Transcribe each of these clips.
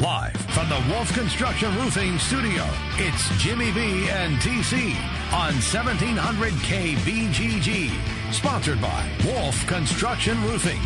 Live from the Wolf Construction Roofing Studio, it's Jimmy B and TC on 1700 KBGG. Sponsored by Wolf Construction Roofing.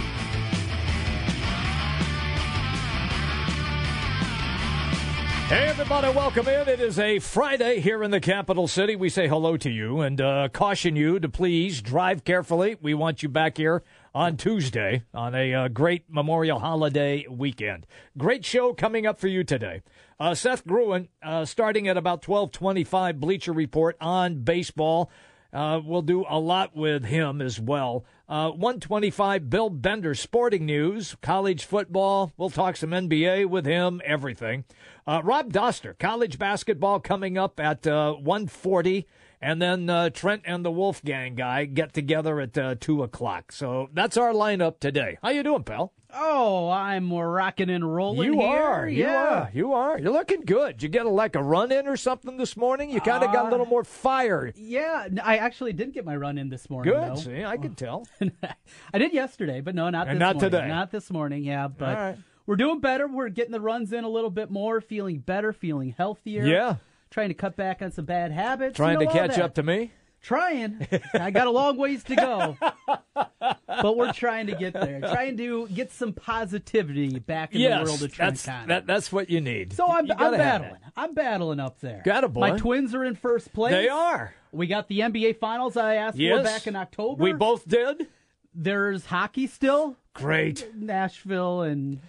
Hey, everybody, welcome in. It is a Friday here in the capital city. We say hello to you and uh, caution you to please drive carefully. We want you back here on Tuesday on a uh, great Memorial Holiday weekend. Great show coming up for you today. Uh, Seth Gruen, uh, starting at about 1225 Bleacher Report on baseball. Uh, we'll do a lot with him as well. Uh, 125 Bill Bender Sporting News, college football. We'll talk some NBA with him, everything. Uh, Rob Doster, college basketball coming up at uh, 140. And then uh, Trent and the Wolfgang guy get together at uh, 2 o'clock. So that's our lineup today. How you doing, pal? Oh, I'm rocking and rolling. You here. are. You yeah. are. You are. You're looking good. You get a, like a run in or something this morning? You kind of got a little more fire. Yeah, I actually did get my run in this morning. Good. though. See, I can tell. I did yesterday, but no, not And this not morning. today. Not this morning. Yeah, but right. we're doing better. We're getting the runs in a little bit more, feeling better, feeling healthier. Yeah. Trying to cut back on some bad habits. Trying you know, to catch up to me? Trying. I got a long ways to go. but we're trying to get there. Trying to get some positivity back in yes. the world of Trent that's, that, that's what you need. So I'm, I'm battling. I'm battling up there. Got a boy. My twins are in first place. They are. We got the NBA Finals I asked Yes. for back in October. We both did. There's hockey still. Great. Nashville and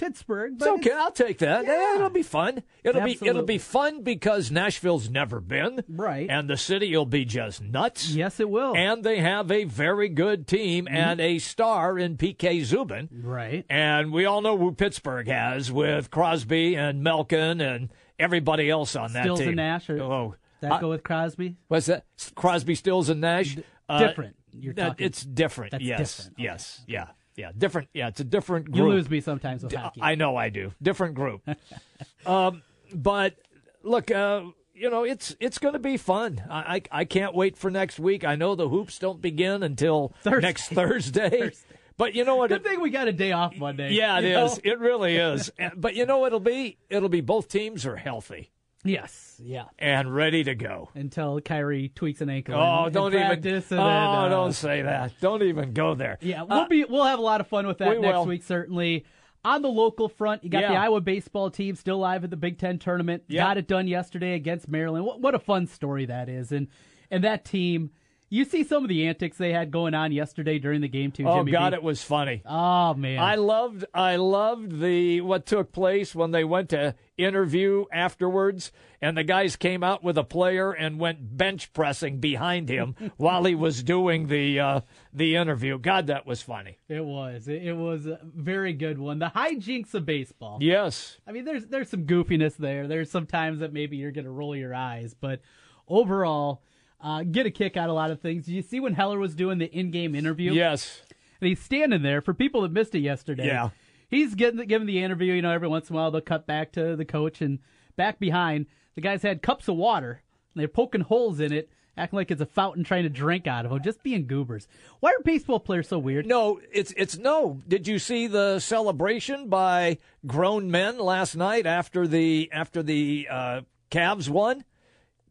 Pittsburgh. It's But okay. I'll take that. Yeah, it'll be fun. It'll be it'll be fun because Nashville's never been. Right. And the city will be just nuts. Yes, it will. And they have a very good team Mm-hmm. and a star in PK Subban. right. And we all know who Pittsburgh has with Crosby and Malkin and everybody else on that Stills team. and Nash. Or, oh, that I- go with Crosby? what's that? Crosby, Stills, and Nash. Uh, different. You're talking. It's different. Yes. different. Okay. Yes. Yeah. Yeah. Different. Yeah. It's a different group. you lose me sometimes with hockey. I know I do. Different group. um, but look, uh, you know, it's it's going to be fun. I, I I can't wait for next week. I know the hoops don't begin until Thursday. next Thursday. Thursday. But you know what? Good thing we got a day off Monday. yeah, it is. know? It really is. But you know what it'll be? It'll be both teams are healthy Yes. Yeah. and ready to go. Until Kyrie tweaks an ankle. Oh, in- in don't even. practice Oh, then, uh, don't say that. Don't even go there. Yeah, Uh, we'll be we'll have a lot of fun with that we next will. week. Certainly. On the local front, you got the Iowa baseball team still live at the Big Ten tournament. Yeah. Got it done yesterday against Maryland. What, what a fun story that is, and and that team. You see some of the antics they had going on yesterday during the game too. Oh Jimmy God, B. it was funny. Oh man, I loved I loved the what took place when they went to interview afterwards and the guys came out with a player and went bench pressing behind him while he was doing the uh, the interview. God, that was funny. it was it, it was a very good one. The hijinks of baseball. Yes. I mean, there's there's some goofiness there. There's some times that maybe you're going to roll your eyes, but overall, uh, get a kick out of a lot of things. Did you see when Heller was doing the in-game interview? Yes. and he's standing there for people that missed it yesterday. Yeah. he's getting giving the interview. You know, every once in a while they'll cut back to the coach and back behind. The guys had cups of water. And they're poking holes in it, acting like it's a fountain, trying to drink out of them. Just being goobers. Why are baseball players so weird? No, it's it's no. Did you see the celebration by grown men last night after the after the uh, Cavs won?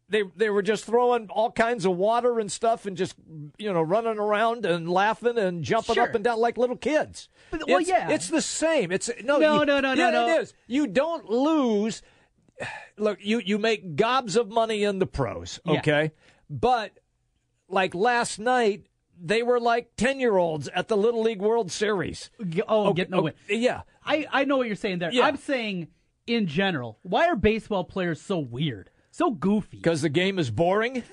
They they were just throwing all kinds of water and stuff and just you know running around and laughing and jumping Sure. up and down like little kids. But- well, it's, yeah. it's the same. It's no No, you- no, no, no, yeah, no. It is. You don't lose. Look, you you make gobs of money in the pros, Yeah. okay, but like last night. They were like ten year olds at the Little League World Series. Oh, get no Okay. Yeah, I, I know what you're saying there. Yeah. I'm saying in general, why are baseball players so weird, so goofy? because the game is boring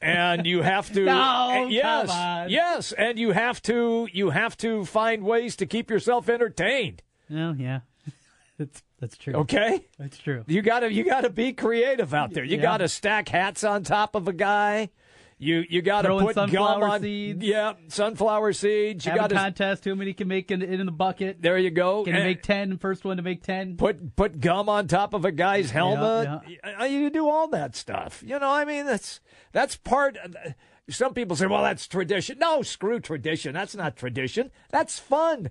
and you have to No, yes come on. yes and you have to you have to find ways to keep yourself entertained Oh yeah, that's that's true. okay That's true. you gotta you gotta be creative out there you Yeah. gotta stack hats on top of a guy you you gotta Throw in put gum sunflower on seeds. yeah sunflower seeds you Have a contest. How many can make in, in the bucket? there you go Can you make ten? First one to make ten. put put gum on top of a guy's helmet. Uh, You do all that stuff. You know, I mean, that's that's part. Some people say, "Well, that's tradition." No, screw tradition. That's not tradition. That's fun.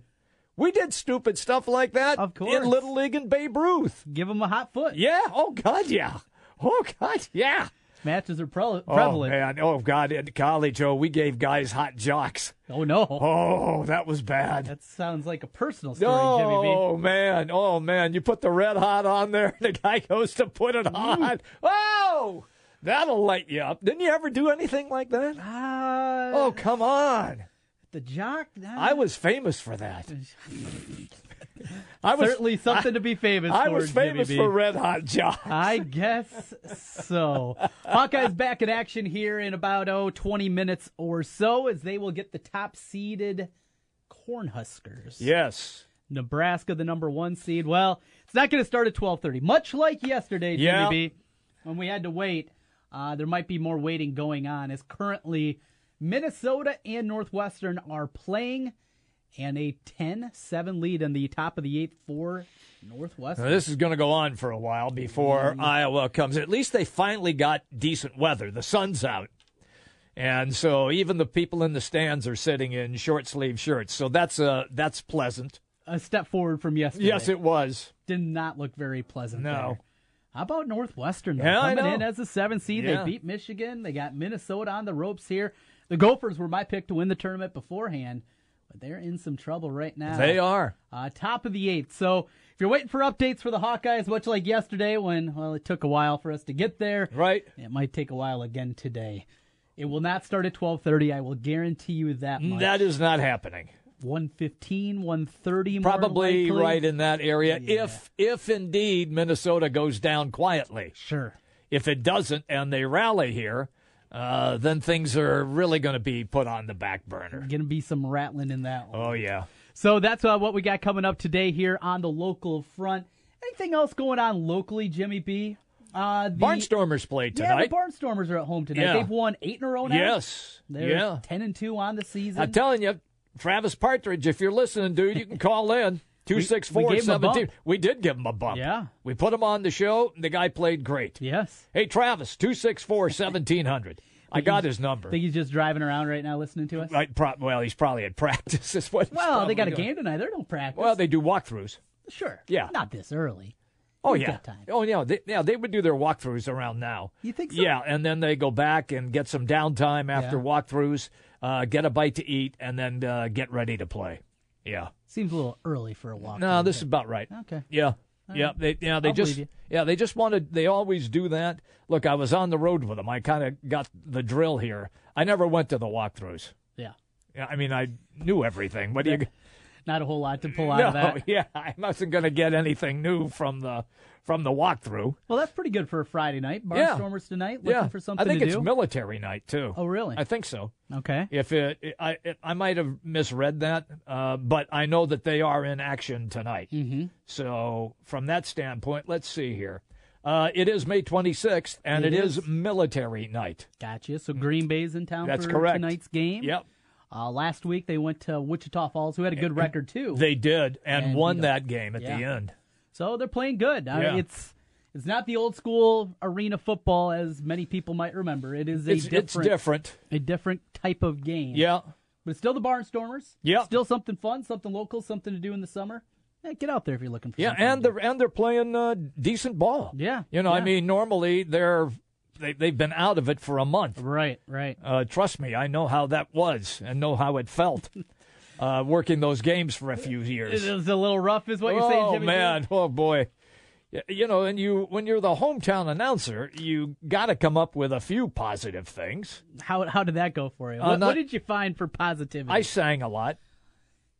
We did stupid stuff like that Of course. in Little League and Babe Ruth. Give them a hot foot. Yeah. Oh, God, yeah. Oh, God, yeah. Matches are pre- Oh, prevalent. man. Oh, God. In college, oh, we gave guys hot jocks. Oh, no. Oh, that was bad. That sounds like a personal story, Jimmy B. Oh man, oh man, you put the red hot on there, and the guy goes to put it on. Oh, that'll light you up. Didn't you ever do anything like that? Uh, Oh, come on. the jock. nah. I was famous for that. I was certainly something to be famous for. I for. was famous for red hot jocks. I guess so. Hawkeyes back in action here in about oh 20 minutes or so as they will get the top seeded Cornhuskers. Yes. Nebraska, the number one seed. Well, it's not going to start at 12:30. Much like yesterday, Jimmy Yeah. B, when we had to wait. Uh, there might be more waiting going on as currently Minnesota and Northwestern are playing, and a 10-7 lead in the top of the eighth for Northwestern. Now, this is going to go on for a while before Iowa comes. At least they finally got decent weather. The sun's out. And so even the people in the stands are sitting in short sleeve shirts. So that's uh that's pleasant. a step forward from yesterday. Yes, it was. did not look very pleasant. No. there. How about Northwestern? Though? Yeah, Coming in as a seven seed, Yeah. they beat Michigan. They got Minnesota on the ropes here. The Gophers were my pick to win the tournament beforehand, but they're in some trouble right now. They are. uh, top of the eighth. So if you're waiting for updates for the Hawkeyes, much like yesterday when well it took a while for us to get there, Right. it might take a while again today. It will not start at 12:30. I will guarantee you that much. That is not happening. 115, 130 more Probably right in that area. If if indeed Minnesota goes down quietly. Sure. If it doesn't and they rally here, uh, then things are really going to be put on the back burner. Going to be some rattling in that one. Oh yeah. So that's uh, what we got coming up today here on the local front. Anything else going on locally, Jimmy B? Uh, the, Barnstormers play Yeah, the tonight. Barnstormers are at home tonight. Yeah. They've won eight in a row now. yes. They're yeah. ten and two on the season. I'm telling you, Travis Partridge, if you're listening, dude, you can call in. Two six four gave him a bump. seventeen. We did give him a bump. Yeah. We put him on the show. The guy played great. yes. Hey, Travis, 264 1700. I got his number. Think he's just driving around right now listening to us. I pro- well, he's probably at practice. Is what Well, they got a game tonight. They're no practice. Well, they do walkthroughs. sure. Yeah. Not this early. Oh We've yeah. Oh yeah. They, yeah, they would do their walkthroughs around now. You think so? Yeah, and then they go back and get some downtime after Yeah. walkthroughs, uh, get a bite to eat, and then uh, get ready to play. Yeah. Seems a little early for a walk. No, this is about right. Okay. Yeah. Yeah, they yeah they I'll just yeah they just wanted they always do that. Look, I was on the road with them. I kind of got the drill here. I never went to the walkthroughs. Yeah. Yeah, I mean I knew everything. What do you? Not a whole lot to pull out No, of that. yeah, I wasn't going to get anything new from the from the walkthrough. Well, that's pretty good for a Friday night. Yeah. Barnstormers tonight, looking yeah, for something I think it's do. military night too. oh, really? I think so. okay. If it, I, it, I might have misread that, uh, but I know that they are in action tonight. Mm-hmm. So from that standpoint, let's see here. Uh, it is May 26th, and It it is. is. military night. Gotcha. So Green Bay's in town That's for correct. tonight's game. Yep, Uh, last week they went to Wichita Falls, who had a good record too. they did, and, And won that game at the end. so they're playing good. Uh, Yeah. it's it's not the old school arena football as many people might remember. It is a It's, different it's different. a different type of game. Yeah, But it's still the Barnstormers. Yeah. Still something fun, something local, something to do in the summer. Yeah, get out there if you're looking for yeah, and they're and they're playing uh, decent ball. Yeah, you know, I mean, normally they're they, they've been out of it for a month. right, right. Uh, trust me, I know how that was and know how it felt uh, working those games for a few years. It was a little rough, is what you're oh saying, Jimmy. man, oh boy. You know, and you when you're the hometown announcer, you got to come up with a few positive things. How how did that go for you? Uh, what, not- what did you find for positivity? I sang a lot.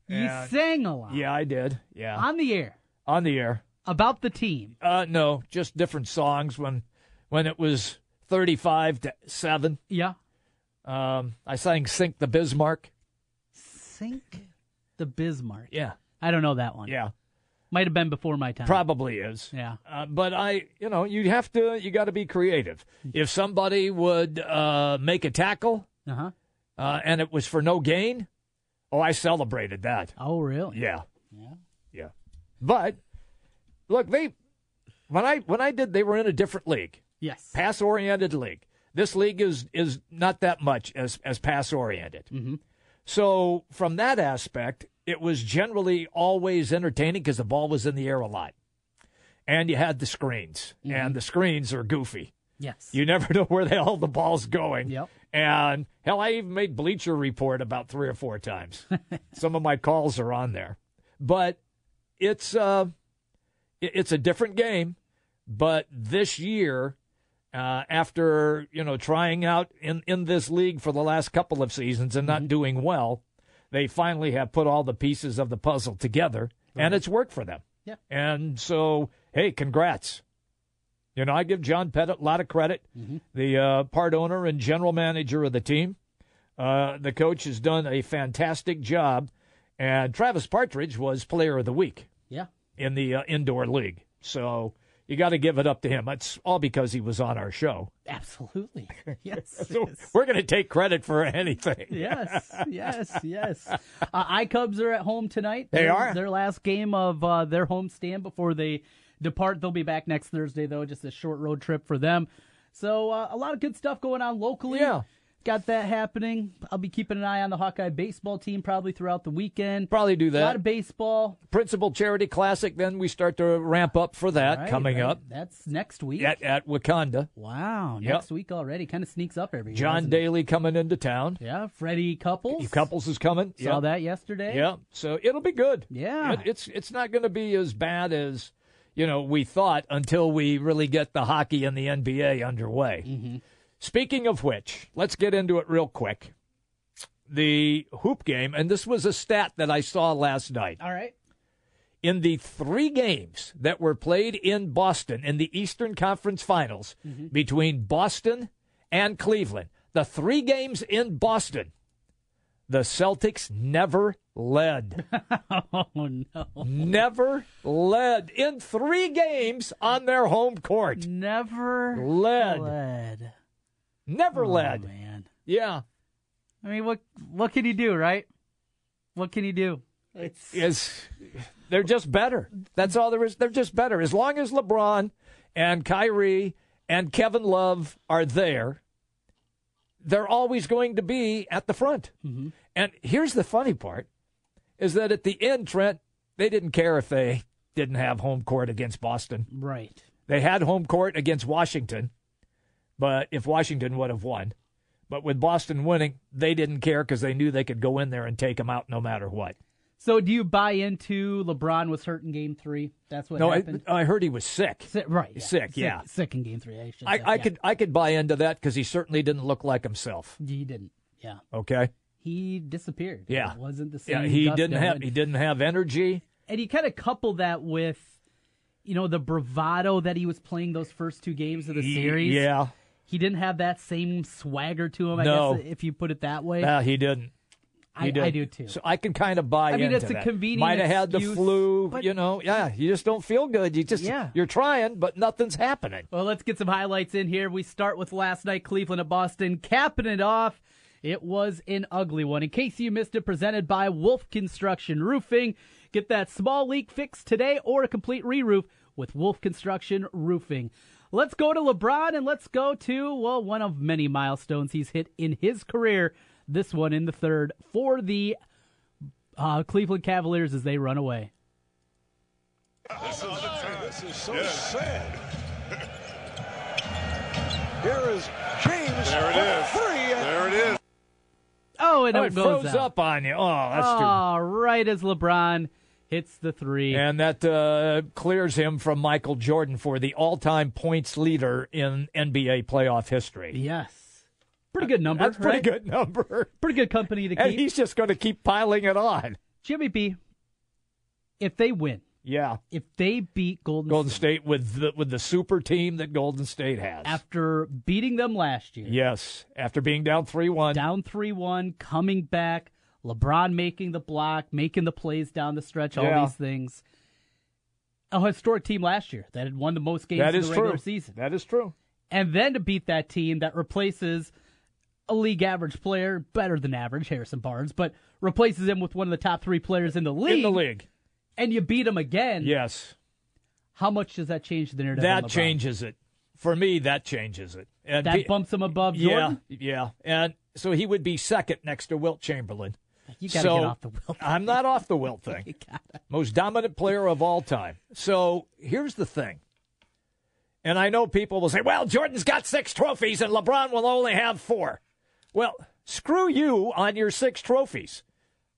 you sang a lot Yeah, I did. Yeah, on the air on the air. about the team. Uh, no, just different songs when when it was thirty-five to seven. Yeah. Um, I sang "Sink the Bismarck." Sink the Bismarck. Yeah, I don't know that one. yeah, Might have been before my time. probably is. Yeah. Uh, but I, you know, you have to, you got to be creative. If somebody would uh, make a tackle Uh huh. uh, and it was for no gain, oh, I celebrated that. Oh, really? Yeah, Yeah. yeah. But look, they when I when I did, they were in a different league, Yes. pass oriented league. This league is is not that much as as pass oriented. Mm-hmm. So from that aspect, it was generally always entertaining because the ball was in the air a lot. And you had the screens, and the screens are goofy. Yes. You never know where the hell the ball's going. Yep. And hell, I even made Bleacher Report about three or four times. Some of my calls are on there, but it's uh, it's a different game. But this year, uh, after you know trying out in in this league for the last couple of seasons and not doing well, they finally have put all the pieces of the puzzle together, and it's worked for them. Yeah. And so, hey, congrats. You know, I give John Pettit a lot of credit, the uh, part owner and general manager of the team. Uh, the coach has done a fantastic job, and Travis Partridge was Player of the Week yeah. in the uh, indoor league. So you got to give it up to him. It's all because he was on our show. Absolutely. Yes. So yes. we're going to take credit for anything. yes, yes, yes. Uh, I Cubs are at home tonight. They Their- are? their last game of uh, their home stand before they depart. They'll be back next Thursday, though. Just a short road trip for them. So uh, a lot of good stuff going on locally. Yeah. Got that happening. I'll be keeping an eye on the Hawkeye baseball team probably throughout the weekend. Probably do that. A lot of baseball Principal Charity Classic, then we start to ramp up for that Right, coming right. up That's next week. at, at Wakonda. Wow, Yep. next week already. Kind of sneaks up every year. John doesn't it? Daly coming into town. Yeah, Freddie Couples. Couples is coming. Saw Yep. that yesterday. Yeah, so it'll be good. Yeah. It- it's it's not going to be as bad as you know we thought until we really get the hockey and the NBA underway. Mm-hmm. Speaking of which, let's get into it real quick. The hoop game, and this was a stat that I saw last night. All right. In the three games that were played in Boston in the Eastern Conference Finals Mm-hmm. between Boston and Cleveland, the three games in Boston, the Celtics never led. Oh no. never led in three games on their home court. Never Led. led. Never Oh, led. man. Yeah. I mean, what what can you do, right? What can you do? It's Is they're just better. That's all there is. They're just better. As long as LeBron and Kyrie and Kevin Love are there, they're always going to be at the front. Mm-hmm. And here's the funny part is that at the end, Trent, they didn't care if they didn't have home court against Boston. right. They had home court against Washington, but if Washington would have won, but with Boston winning, they didn't care because they knew they could go in there and take them out no matter what. So, do you buy into LeBron was hurt in Game Three? That's what No, I, happened. I heard he was sick. Si- right. yeah. sick, yeah. Sick in Game Three. I, I, I yeah. could I could buy into that because he certainly didn't look like himself. He didn't. Yeah. Okay, He disappeared. Yeah. It wasn't the same. yeah, he didn't have he didn't have energy. and you kind of couple that with, you know, the bravado that he was playing those first two games of the series. Yeah, He didn't have that same swagger to him. I guess if you put it that way. No, he didn't. I. I do too. So I can kind of buy it. I mean, into it's a that. convenient Might have had the flu, but- you know. Yeah, you just don't feel good. You just Yeah. you're trying, but nothing's happening. Well, let's get some highlights in here. We start with last night, Cleveland at Boston, capping it off. It was an ugly one. In case you missed it, presented by Wolf Construction Roofing. Get that small leak fixed today or a complete re-roof with Wolf Construction Roofing. Let's go to LeBron and let's go to, well, one of many milestones he's hit in his career. This one in the third for the uh, Cleveland Cavaliers as they run away. This is so sad. Here is James There it for is. three. There it is. Oh, and Oh, it it goes froze out. up on you. Oh, that's too. Oh, right as LeBron hits the three. And that uh, clears him from Michael Jordan for the all-time points leader in NBA playoff history. Yes. Pretty good number. That's a pretty right? good number. Pretty good company to And keep. And he's just going to keep piling it on. Jimmy B, if they win, Yeah. if they beat Golden, Golden State State with the, with the super team that Golden State has. after beating them last year, yes, after being down 3-1. down 3 1, coming back, LeBron making the block, making the plays down the stretch, all Yeah. these things. A historic team last year that had won the most games that in is the regular true. season. That is true. and then to beat that team that replaces a league average player, better than average, Harrison Barnes, but replaces him with one of the top three players in the league, In the league. and you beat him again. Yes. How much does that change the narrative? That changes it. For me, that changes it. And That pe- bumps him above Yeah, yeah. And so he would be second next to Wilt Chamberlain You got to So, get off the Wilt. I'm not off the Wilt thing. Most dominant player of all time. So here's the thing. And I know people will say, well, Jordan's got six trophies and LeBron will only have four. Well, screw you on your six trophies.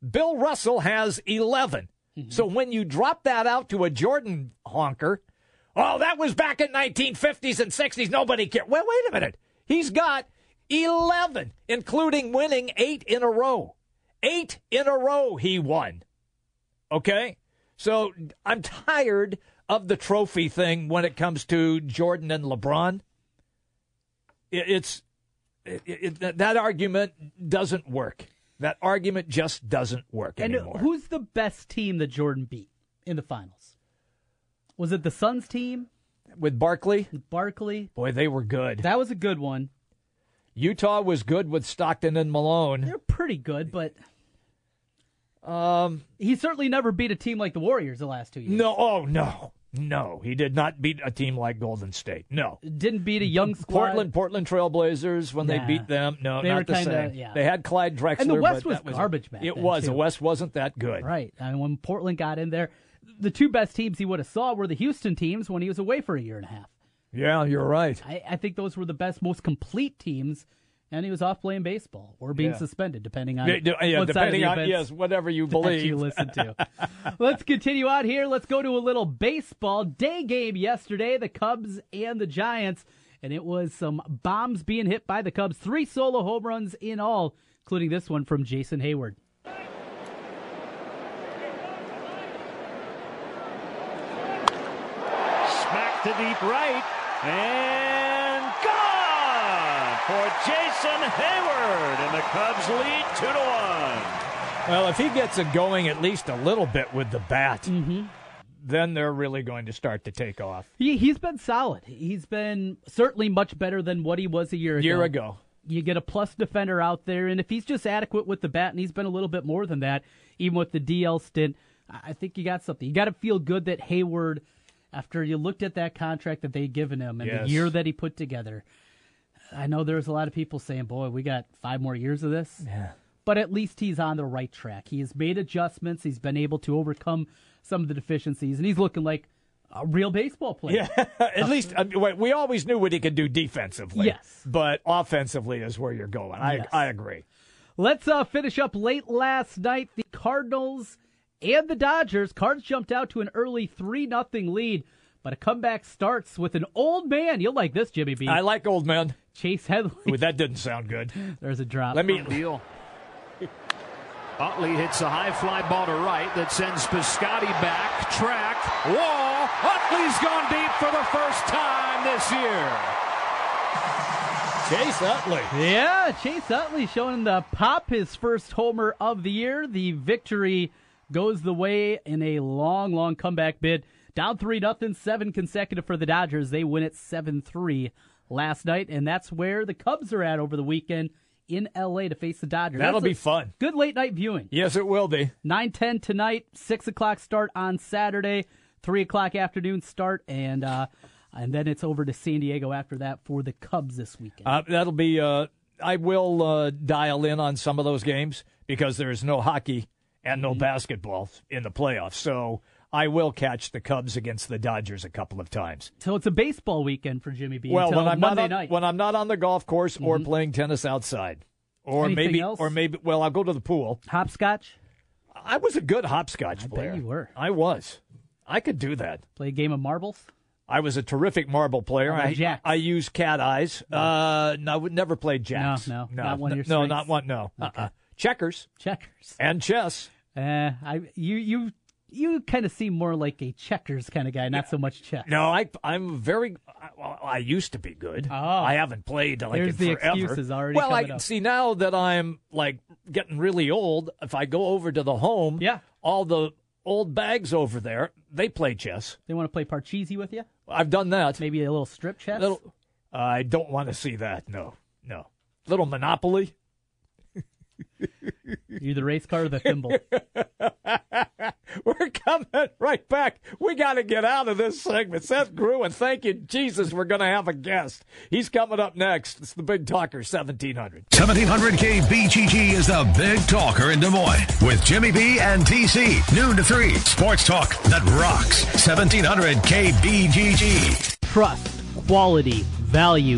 Bill Russell has 11. Mm-hmm. So when you drop that out to a Jordan honker, oh, that was back in 1950s and 60s. Nobody cared. Well, wait a minute. He's got 11, including winning eight in a row. Eight in a row he won. Okay? So I'm tired of the trophy thing when it comes to Jordan and LeBron. It's it, it, that argument doesn't work. That argument just doesn't work And anymore. who's the best team that Jordan beat in the finals? Was it the Suns team? With Barkley, Barkley? boy, they were good. That was a good one. Utah was good with Stockton and Malone. They're pretty good, but um, he certainly never beat a team like the Warriors the last two years. No, oh no, no, he did not beat a team like Golden State. No, Didn't beat a young squad. Portland, Portland Trailblazers when they beat them. No, They not the kinda- same. yeah. They had Clyde Drexler, And the West but was was garbage back It then, was. too. The West wasn't that good. Right. I mean, when Portland got in there, the two best teams he would have saw were the Houston teams when he was away for a year and a half. Yeah, you're right. I, I think those were the best, most complete teams, and he was off playing baseball or being Yeah. suspended, depending on Yeah, yeah, what side of depending the on yes, whatever you believe. you listen to. Let's continue on here. Let's go to a little baseball day game yesterday. The Cubs and the Giants, and it was some bombs being hit by the Cubs. Three solo home runs in all, including this one from Jason Heyward. To deep right. And gone for Jason Heyward. And the Cubs lead 2 to 1. Well, if he gets it going at least a little bit with the bat, Mm-hmm. then they're really going to start to take off. He, he's been solid. He's been certainly much better than what he was a year ago. Year ago. You get a plus defender out there, and if he's just adequate with the bat, and he's been a little bit more than that, even with the DL stint, I I think you got something. You got to feel good that Heyward, after you looked at that contract that they'd given him and Yes. the year that he put together, I know there's a lot of people saying, boy, we got five more years of this. Yeah. But at least he's on the right track. He has made adjustments. He's been able to overcome some of the deficiencies, and he's looking like a real baseball player. Yeah, at least I mean, we always knew what he could do defensively. Yes. but offensively is where you're going. I Yes. I agree. Let's uh, finish up late last night. The Cardinals and the Dodgers. Cards jumped out to an early 3 nothing lead, but a comeback starts with an old man. You'll like this, Jimmy B. I like old man. Chase Headley. Ooh, that didn't sound good. There's a drop. Let me. Deal. Utley hits a high fly ball to right that sends Piscotti back. Track. Wall. Utley's gone deep for the first time this year. Chase Utley. Yeah, Chase Utley showing the pop his first homer of the year. The victory goes the way in a long, long comeback bid. Down three nothing, seven consecutive for the Dodgers. They win it seven three last night, and that's where the Cubs are at over the weekend in LA to face the Dodgers. That'll be fun. Good late night viewing. Yes, it will be. Nine ten tonight, six o'clock start on Saturday, three o'clock afternoon start, and uh, and then it's over to San Diego after that for the Cubs this weekend. Uh, that'll be. Uh, I will uh, dial in on some of those games because there's no hockey and no basketball in the playoffs. So I will catch the Cubs against the Dodgers a couple of times. So it's a baseball weekend for Jimmy B. Well, until when I'm Monday not on, night. Mm-hmm. when I'm not on the golf course or playing tennis outside, or Anything maybe else? or maybe well, I'll go to the pool. Hopscotch, I was a good hopscotch bet player. you were. I was. I could do that. play a game of marbles. I was a terrific marble player. I, jacks? I used cat eyes. Uh, no, I would never played jacks. no, no, not one your no, not one. No, uh-uh. Checkers Checkers. and chess. Uh, I you you you kind of seem more like a checkers kind of guy, not so much chess. No, I I'm very. I, well, I used to be good. Oh. I haven't played like There's in the forever. excuses already Well, I up. see now that I'm like getting really old. If I go over to the home, Yeah. all the old bags over there, they play chess. They want to play Parcheesi with you, I've done that. maybe a little strip chess. Little, I don't want to see that. No, no. Little Monopoly. You the race car or the thimble? We're coming right back. We got to get out of this segment. Seth Gruen, thank you, Jesus. We're going to have a guest. He's coming up next. It's the Big Talker 1700. 1700 KBGG is the Big Talker in Des Moines with Jimmy B and TC. Noon to 3. Sports talk that rocks. 1700 KBGG. Trust, quality, value.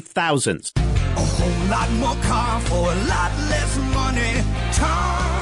thousands. A whole lot more car for a lot less money. Sales.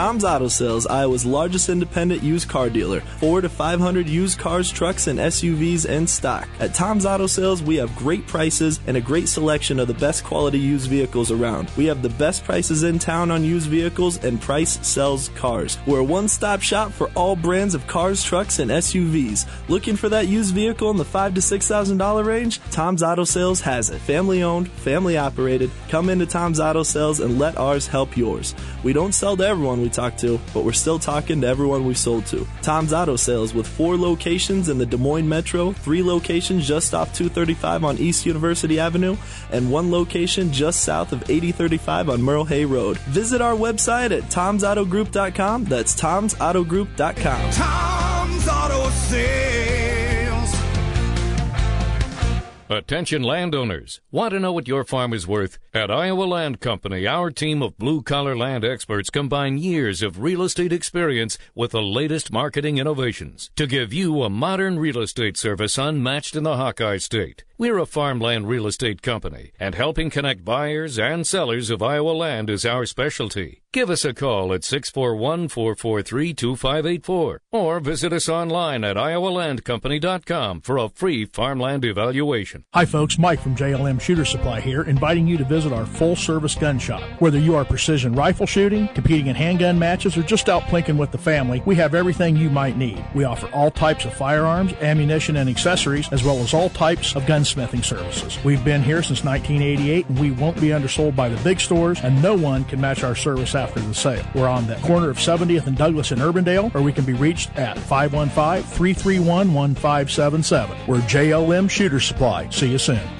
Tom's Auto Sales, Iowa's largest independent used car dealer. Four to 500 used cars, trucks, and SUVs in stock. At Tom's Auto Sales, we have great prices and a great selection of the best quality used vehicles around. We have the best prices in town on used vehicles, and Price sells cars. We're a one stop shop for all brands of cars, trucks, and SUVs. Looking for that used vehicle in the five to six thousand dollar range? Tom's Auto Sales has it. Family owned, family operated. Come into Tom's Auto Sales and let ours help yours. We don't sell to everyone we talk to, but we're still talking to everyone we've sold to. Tom's Auto Sales with four locations in the Des Moines Metro, three locations just off 235 on East University Avenue, and one location just south of 8035 on Merle Hay Road. Visit our website at tomsautogroup.com. That's tomsautogroup.com. Tom's Auto Sales. Attention landowners. Want to know what your farm is worth? At Iowa Land Company, our team of blue collar land experts combine years of real estate experience with the latest marketing innovations to give you a modern real estate service unmatched in the Hawkeye State. We're a farmland real estate company, and helping connect buyers and sellers of Iowa land is our specialty. Give us a call at 641 443 2584 or visit us online at iowalandcompany.com for a free farmland evaluation. Hi, folks. Mike from JLM Shooter Supply here, inviting you to visit our full service gun shop. Whether you are precision rifle shooting, competing in handgun matches, or just out plinking with the family, we have everything you might need. We offer all types of firearms, ammunition, and accessories, as well as all types of gunsmithing services. We've been here since 1988, and we won't be undersold by the big stores, and no one can match our service after the sale. We're on the corner of 70th and Douglas in Urbandale, or we can be reached at 515 331 1577. We're JLM Shooter Supply. See you soon.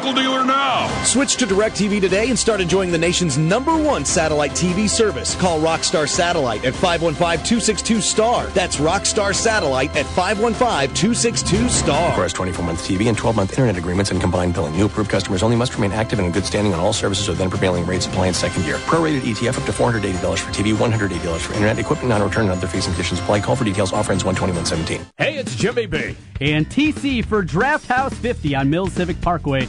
local dealer now. Switch to DirecTV today and start enjoying the nation's number one satellite TV service. Call Rockstar Satellite at 515-262-STAR. That's Rockstar Satellite at 515-262-STAR. Requires 24-month TV and 12-month internet agreements and combined billing. New approved customers only must remain active and in good standing on all services with then prevailing rates apply in second year. Prorated ETF up to $480 for TV, $180 for internet, equipment non-return and other fees and conditions apply. Call for details. Offer ends 12117. Hey, it's Jimmy B. And TC for Draft House 50 on Mills Civic Parkway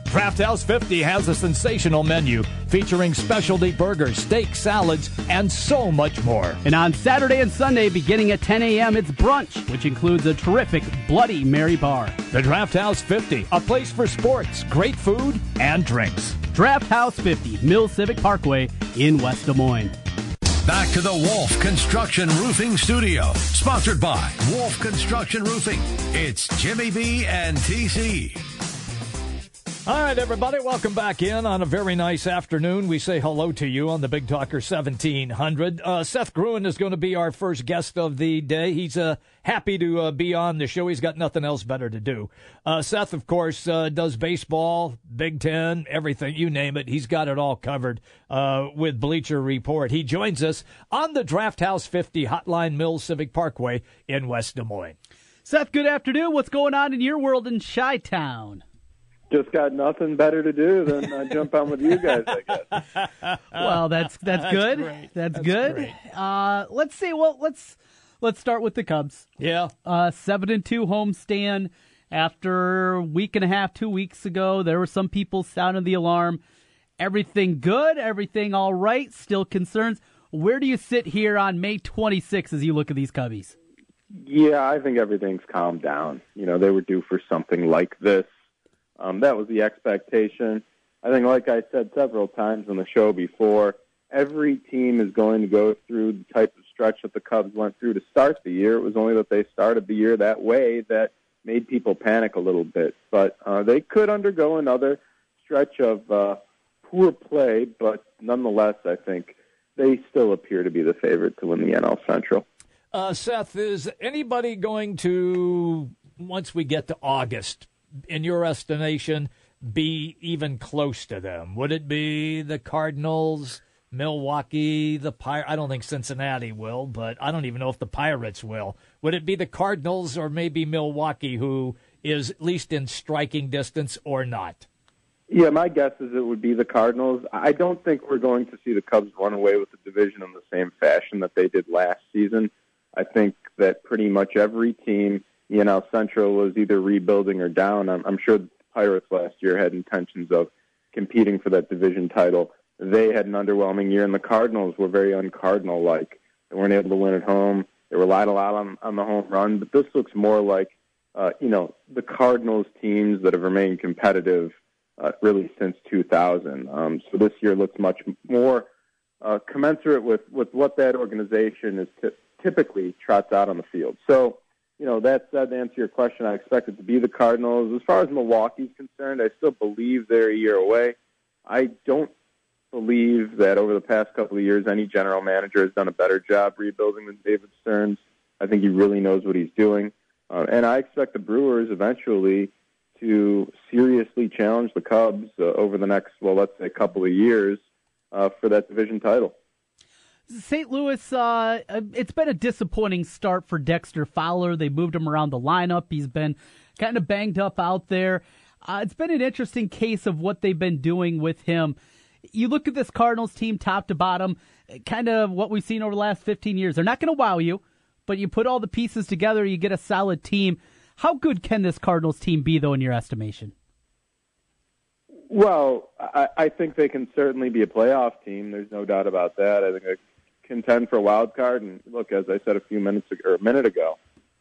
Draft House 50 has a sensational menu featuring specialty burgers, steak, salads, and so much more. And on Saturday and Sunday, beginning at 10 a.m., it's brunch, which includes a terrific Bloody Mary bar. The Draft House 50, a place for sports, great food, and drinks. Draft House 50, Mill Civic Parkway in West Des Moines. Back to the Wolf Construction Roofing Studio, sponsored by Wolf Construction Roofing. It's Jimmy B and TC. All right, everybody, welcome back in on a very nice afternoon. We say hello to you on the Big Talker 1700. Uh, Seth Gruen is going to be our first guest of the day. He's uh, happy to uh, be on the show. He's got nothing else better to do. Uh, Seth, of course, uh, does baseball, Big Ten, everything, you name it. He's got it all covered uh, with Bleacher Report. He joins us on the Draft House 50 Hotline Mills Civic Parkway in West Des Moines. Seth, good afternoon. What's going on in your world in Chi Town? Just got nothing better to do than uh, jump on with you guys. I guess. well, that's that's, That's good. great. That's, That's good. great. Uh, let's see. Well, let's let's start with the Cubs. Yeah. Uh, seven and two homestand after a week and a half, two weeks ago. There were some people sounding the alarm. Everything good? Everything all right? Still concerns? Where do you sit here on May 26th as you look at these Cubbies? Yeah, I think everything's calmed down. You know, they were due for something like this. Um, that was the expectation. I think, like I said several times on the show before, every team is going to go through the type of stretch that the Cubs went through to start the year. It was only that they started the year that way that made people panic a little bit. But uh, they could undergo another stretch of uh, poor play, but nonetheless, I think they still appear to be the favorite to win the NL Central. Uh, Seth, is anybody going to, once we get to August, in your estimation, be even close to them? Would it be the Cardinals, Milwaukee, the Pirates? I don't think Cincinnati will, but I don't even know if the Pirates will. Would it be the Cardinals or maybe Milwaukee who is at least in striking distance or not? Yeah, my guess is it would be the Cardinals. I don't think we're going to see the Cubs run away with the division in the same fashion that they did last season. I think that pretty much every team, you know, Central was either rebuilding or down. I'm, I'm sure the Pirates last year had intentions of competing for that division title. They had an underwhelming year, and the Cardinals were very uncardinal like. They weren't able to win at home. They relied a lot on, on the home run, but this looks more like, uh, you know, the Cardinals teams that have remained competitive uh, really since 2000. Um, so this year looks much more uh, commensurate with, with what that organization is t- typically trots out on the field. So, you know, that said, to answer your question, I expect it to be the Cardinals. As far as Milwaukee's concerned, I still believe they're a year away. I don't believe that over the past couple of years, any general manager has done a better job rebuilding than David Stearns. I think he really knows what he's doing. Uh, and I expect the Brewers eventually to seriously challenge the Cubs uh, over the next, well, let's say, couple of years uh, for that division title. St. Louis, uh, it's been a disappointing start for Dexter Fowler. They moved him around the lineup. He's been kind of banged up out there. Uh, it's been an interesting case of what they've been doing with him. You look at this Cardinals team top to bottom, kind of what we've seen over the last 15 years. They're not going to wow you, but you put all the pieces together, you get a solid team. How good can this Cardinals team be, though, in your estimation? Well, I, I think they can certainly be a playoff team. There's no doubt about that. I think they contend for a wild card. And look, as I said a few minutes ago, or a minute ago,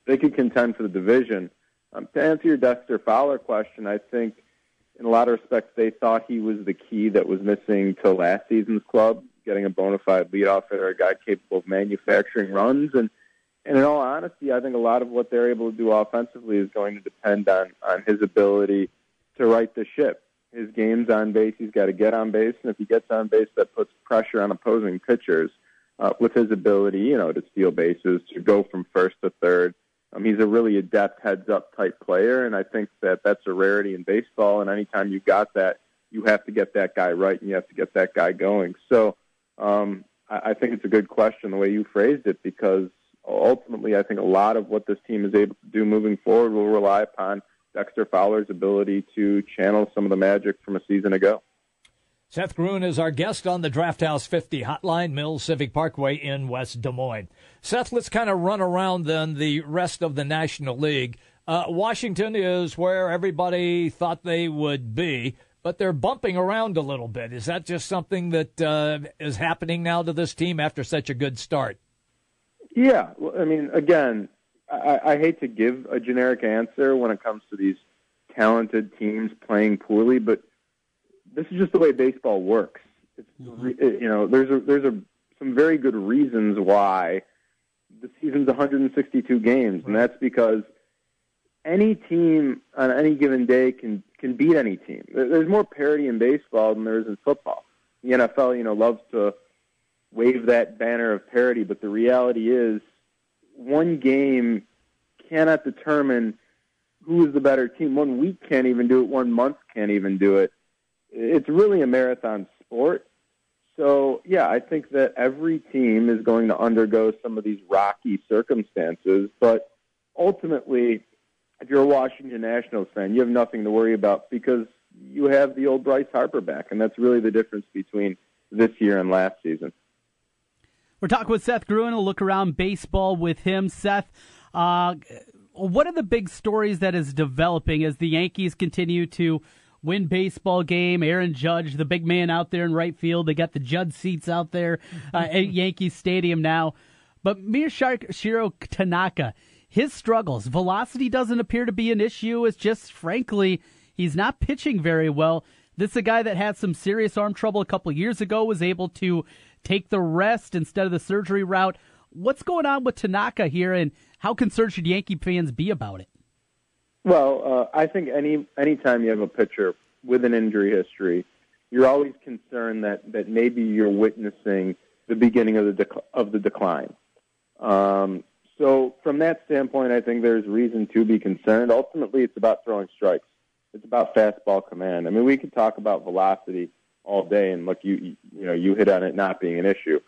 they could contend for the division. Um, to answer your Dexter Fowler question, I think in a lot of respects they thought he was the key that was missing to last season's club, getting a bona fide leadoff hitter, a guy capable of manufacturing runs. And, and in all honesty, I think a lot of what they're able to do offensively is going to depend on, on his ability to right the ship. His game's on base. He's got to get on base, and if he gets on base, that puts pressure on opposing pitchers. Uh, with his ability, you know, to steal bases, to go from first to third, um, he's a really adept heads-up type player, and I think that that's a rarity in baseball. And anytime you got that, you have to get that guy right, and you have to get that guy going. So um, I, I think it's a good question the way you phrased it, because ultimately, I think a lot of what this team is able to do moving forward will rely upon Dexter Fowler's ability to channel some of the magic from a season ago. Seth Gruen is our guest on the Draft House 50 Hotline, Mills Civic Parkway in West Des Moines. Seth, let's kind of run around then the rest of the National League. Uh, Washington is where everybody thought they would be. but they're bumping around a little bit. Is that just something that uh, is happening now to this team after such a good start? Yeah, well, I mean, again, I, I hate to give a generic answer when it comes to these talented teams playing poorly, but this is just the way baseball works. It's, mm-hmm. you know, there's a, there's a some very good reasons why the season's 162 games, and that's because any team on any given day can can beat any team. There's more parity in baseball than there is in football. The NFL, you know, loves to wave that banner of parity, but the reality is one game cannot determine who is the better team. One week can't even do it. One month can't even do it. It's really a marathon sport. So, yeah, I think that every team is going to undergo some of these rocky circumstances, but ultimately, if you're a Washington Nationals fan, you have nothing to worry about because you have the old Bryce Harper back, and that's really the difference between this year and last season. We're talking with Seth Gruen. We'll look around baseball with him. Seth, uh, what are the big stories that is developing as the Yankees continue to win baseball game? Aaron Judge, the big man out there in right field. They got the Judd seats out there uh, at Yankee Stadium now. But Shiro Tanaka, his struggles, velocity doesn't appear to be an issue. It's just, frankly, he's not pitching very well. This is a guy that had some serious arm trouble a couple years ago, was able to take the rest instead of the surgery route. What's going on with Tanaka here, and how concerned should Yankee fans be about it? Well, uh, I think any anytime you have a pitcher with an injury history, you're always concerned that that maybe you're witnessing the beginning of the dec- of the decline. Um, so, from that standpoint, I think there's reason to be concerned. Ultimately, it's about throwing strikes. It's about fastball command. I mean, we could talk about velocity all day, and look, you you know, you hit on it not being an issue.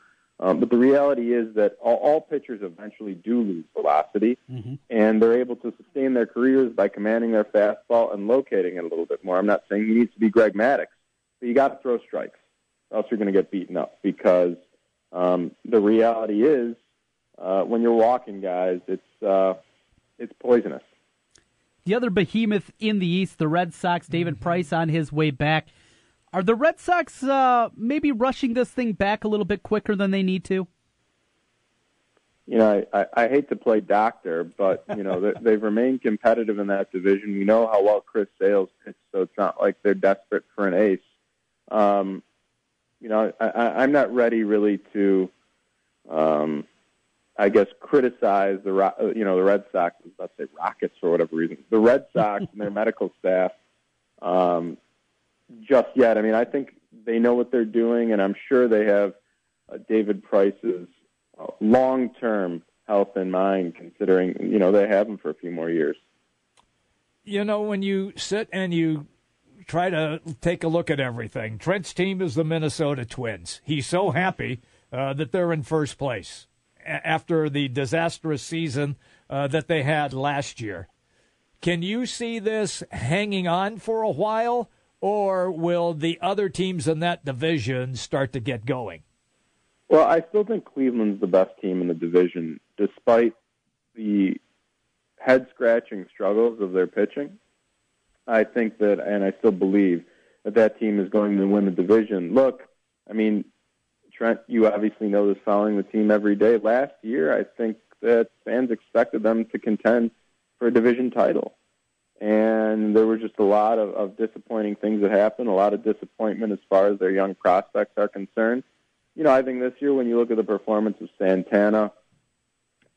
Um, but the reality is that all, all pitchers eventually do lose velocity, mm-hmm. and they're able to sustain their careers by commanding their fastball and locating it a little bit more. I'm not saying he needs to be Greg Maddux, but you got to throw strikes, else you're going to get beaten up. Because um, the reality is, uh, when you're walking, guys, it's uh, it's poisonous. The other behemoth in the East, the Red Sox, David mm-hmm. Price on his way back. Are the Red Sox uh, maybe rushing this thing back a little bit quicker than they need to? You know, I, I, hate to play doctor, but you know they, they've remained competitive in that division. We know how well Chris Sales pitched, so it's not like they're desperate for an ace. Um, you know, I, I, I'm not ready really to, um, I guess, criticize the you know the Red Sox. Let's say Rockets for whatever reason. The Red Sox and their medical staff. Um, just yet. I mean, I think they know what they're doing, and I'm sure they have uh, David Price's uh, long-term health in mind, considering you know they have him for a few more years. You know, when you sit and you try to take a look at everything, Trent's team is the Minnesota Twins. He's so happy uh, that they're in first place after the disastrous season uh, that they had last year. Can you see this hanging on for a while? Or will the other teams in that division start to get going? Well, I still think Cleveland's the best team in the division, despite the head scratching struggles of their pitching. I think that, and I still believe that that team is going to win the division. Look, I mean, Trent, you obviously know this following the team every day. Last year, I think that fans expected them to contend for a division title and there were just a lot of, of disappointing things that happened, a lot of disappointment as far as their young prospects are concerned. You know, I think this year when you look at the performance of Santana,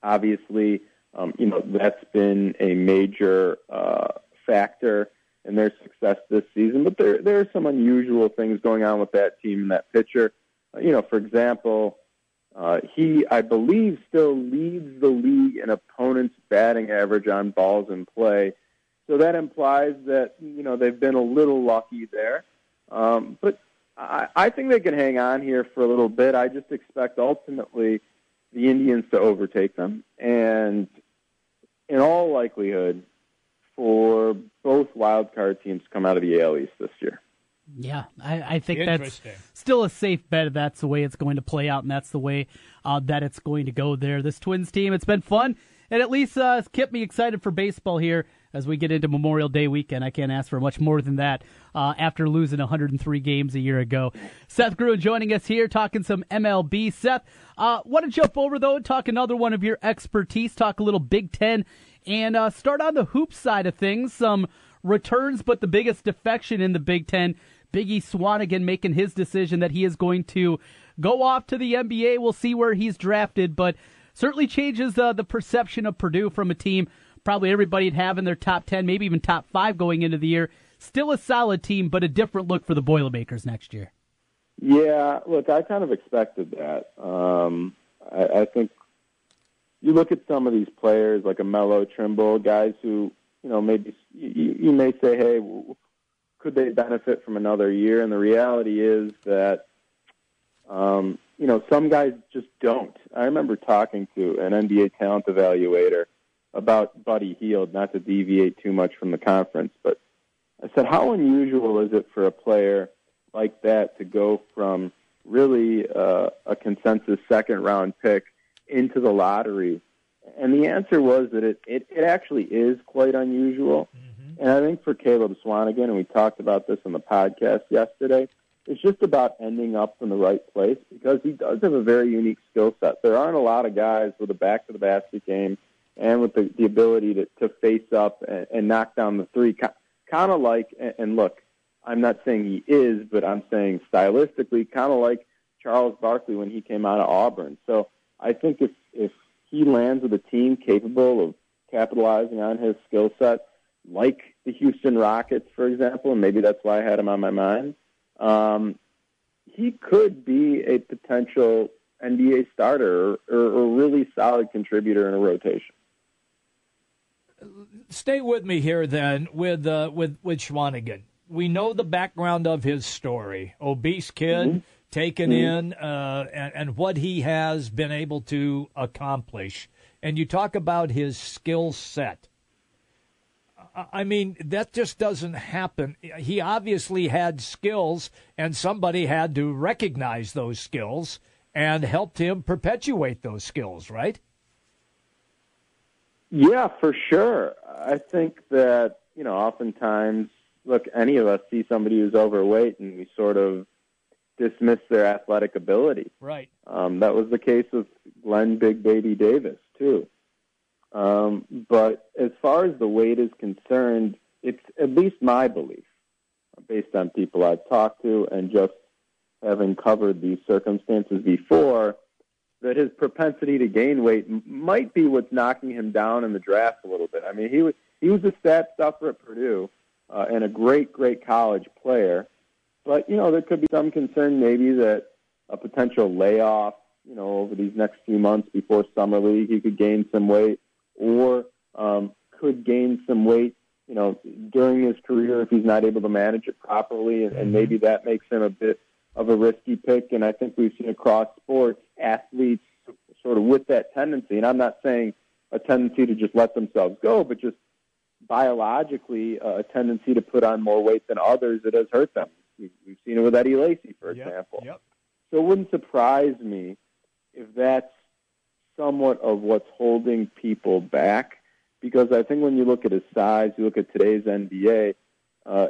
obviously, um, you know, that's been a major uh, factor in their success this season. But there there are some unusual things going on with that team and that pitcher. Uh, you know, for example, uh, he, I believe, still leads the league in opponents' batting average on balls in play so that implies that you know they've been a little lucky there. Um, but I, I think they can hang on here for a little bit. I just expect ultimately the Indians to overtake them, and in all likelihood, for both wild card teams to come out of the AL East this year. Yeah, I, I think that's still a safe bet. That's the way it's going to play out, and that's the way uh, that it's going to go there. This Twins team, it's been fun, and at least uh, kept me excited for baseball here as we get into Memorial Day weekend. I can't ask for much more than that uh, after losing 103 games a year ago. Seth Gruen joining us here, talking some MLB. Seth, uh, want to jump over though and talk another one of your expertise. Talk a little Big Ten and uh, start on the hoop side of things. Some returns, but the biggest defection in the Big Ten. Biggie Swanigan making his decision that he is going to go off to the NBA. We'll see where he's drafted, but certainly changes uh, the perception of Purdue from a team probably everybody'd have in their top 10, maybe even top five going into the year. Still a solid team, but a different look for the Boilermakers next year. Yeah, look, I kind of expected that. Um, I, I think you look at some of these players like a Melo Trimble, guys who, you know, maybe you, you may say, hey, could they benefit from another year? And the reality is that, um, you know, some guys just don't. I remember talking to an NBA talent evaluator about Buddy Hield, not to deviate too much from the conference, but I said, how unusual is it for a player like that to go from really uh, a consensus second round pick into the lottery? And the answer was that it, it, it actually is quite unusual. Mm-hmm. And I think for Caleb Swanigan, and we talked about this on the podcast yesterday, it's just about ending up in the right place because he does have a very unique skill set. There aren't a lot of guys with a back to the basket game and with the, the ability to, to face up and, and knock down the three. Kind of like, and, look, I'm not saying he is, but I'm saying stylistically, kind of like Charles Barkley when he came out of Auburn. So I think if if he lands with a team capable of capitalizing on his skill set, like the Houston Rockets, for example, and maybe that's why I had him on my mind, um, he could be a potential NBA starter or, or a really solid contributor in a rotation stay with me here then with uh, with with Swanigan. We know the background of his story. Obese kid mm-hmm. taken mm-hmm. in, uh, and, and what he has been able to accomplish. And you talk about his skill set. I mean, that just doesn't happen. He obviously had skills, and somebody had to recognize those skills and helped him perpetuate those skills, right? Yeah, for sure. I think that, you know, oftentimes, look, any of us see somebody who's overweight and we sort of dismiss their athletic ability. Right. Um, that was the case with Glenn Big Baby Davis, too. Um, but as far as the weight is concerned, it's at least my belief, based on people I've talked to and just having covered these circumstances before, that his propensity to gain weight might be what's knocking him down in the draft a little bit. I mean, he was he was a stat stuffer at Purdue uh, and a great, great college player. But you know, there could be some concern maybe that a potential layoff, you know, over these next few months before summer league, he could gain some weight, or um, could gain some weight, you know, during his career if he's not able to manage it properly, and, and mm-hmm. maybe that makes him a bit of a risky pick. And I think we've seen across sports athletes sort of with that tendency. And I'm not saying a tendency to just let themselves go, but just biologically uh, a tendency to put on more weight than others that has hurt them. We've, we've seen it with Eddie Lacy, for yep, example. Yep. So it wouldn't surprise me if that's somewhat of what's holding people back. Because I think when you look at his size, you look at today's NBA, uh,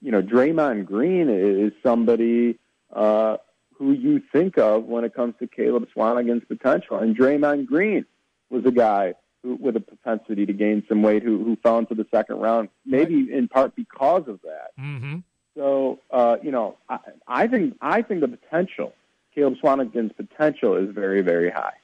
you know, Draymond Green is somebody uh, who you think of when it comes to Caleb Swanigan's potential. And Draymond Green was a guy who, with a propensity to gain some weight who, who fell into the second round, maybe right. in part because of that. Mm-hmm. So, uh, you know, I, I think I think the potential, Caleb Swanigan's potential, is very, very high.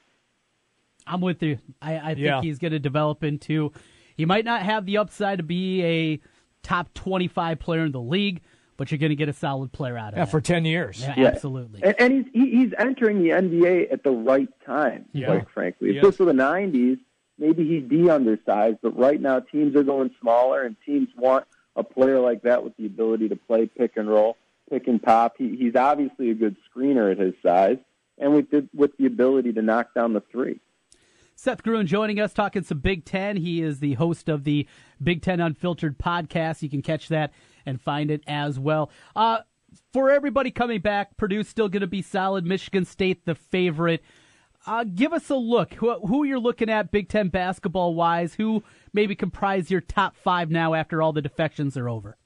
I'm with you. I, I think yeah. he's going to develop into. He might not have the upside to be a top 25 player in the league, but you're going to get a solid player out of yeah, that. for 10 years. Yeah, yeah. absolutely. And, and, he's he's entering the NBA at the right time, yeah. quite frankly. If this were the 90s, maybe he'd be undersized, but right now teams are going smaller, and teams want a player like that with the ability to play pick and roll, pick and pop. He, he's obviously a good screener at his size, and with the, with the ability to knock down the three. Seth Gruen joining us, talking some Big Ten. He is the host of the Big Ten Unfiltered podcast. You can catch that and find it as well. Uh, for everybody coming back, Purdue's still going to be solid. Michigan State, the favorite. Uh, give us a look. Who, who you're looking at Big Ten basketball wise? Who maybe comprise your top five now after all the defections are over?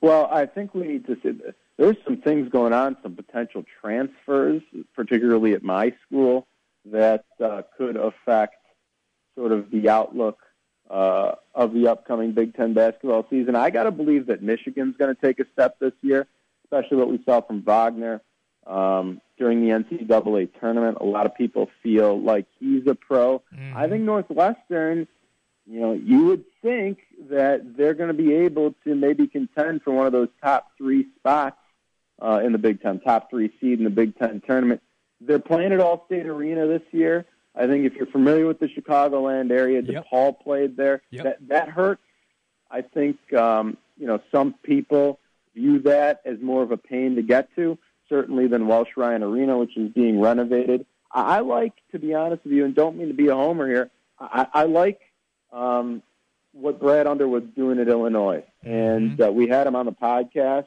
Well, I think we need to see. There's some things going on, some potential transfers, particularly at my school, that uh, could affect sort of the outlook uh, of the upcoming Big Ten basketball season. I got to believe that Michigan's going to take a step this year, especially what we saw from Wagner um, during the NCAA tournament. A lot of people feel like he's a pro. Mm-hmm. I think Northwestern, you know, you would think that they're going to be able to maybe contend for one of those top three spots uh, in the Big Ten, top three seed in the Big Ten tournament. They're playing at Allstate Arena this year. I think if you're familiar with the Chicagoland area, Yep. DePaul played there. Yep. That that hurts. I think um, you know some people view that as more of a pain to get to, certainly than Welsh Ryan Arena, which is being renovated. I, I like, to be honest with you, and don't mean to be a homer here. I, I like um, what Brad Underwood's doing at Illinois, and uh, we had him on the podcast.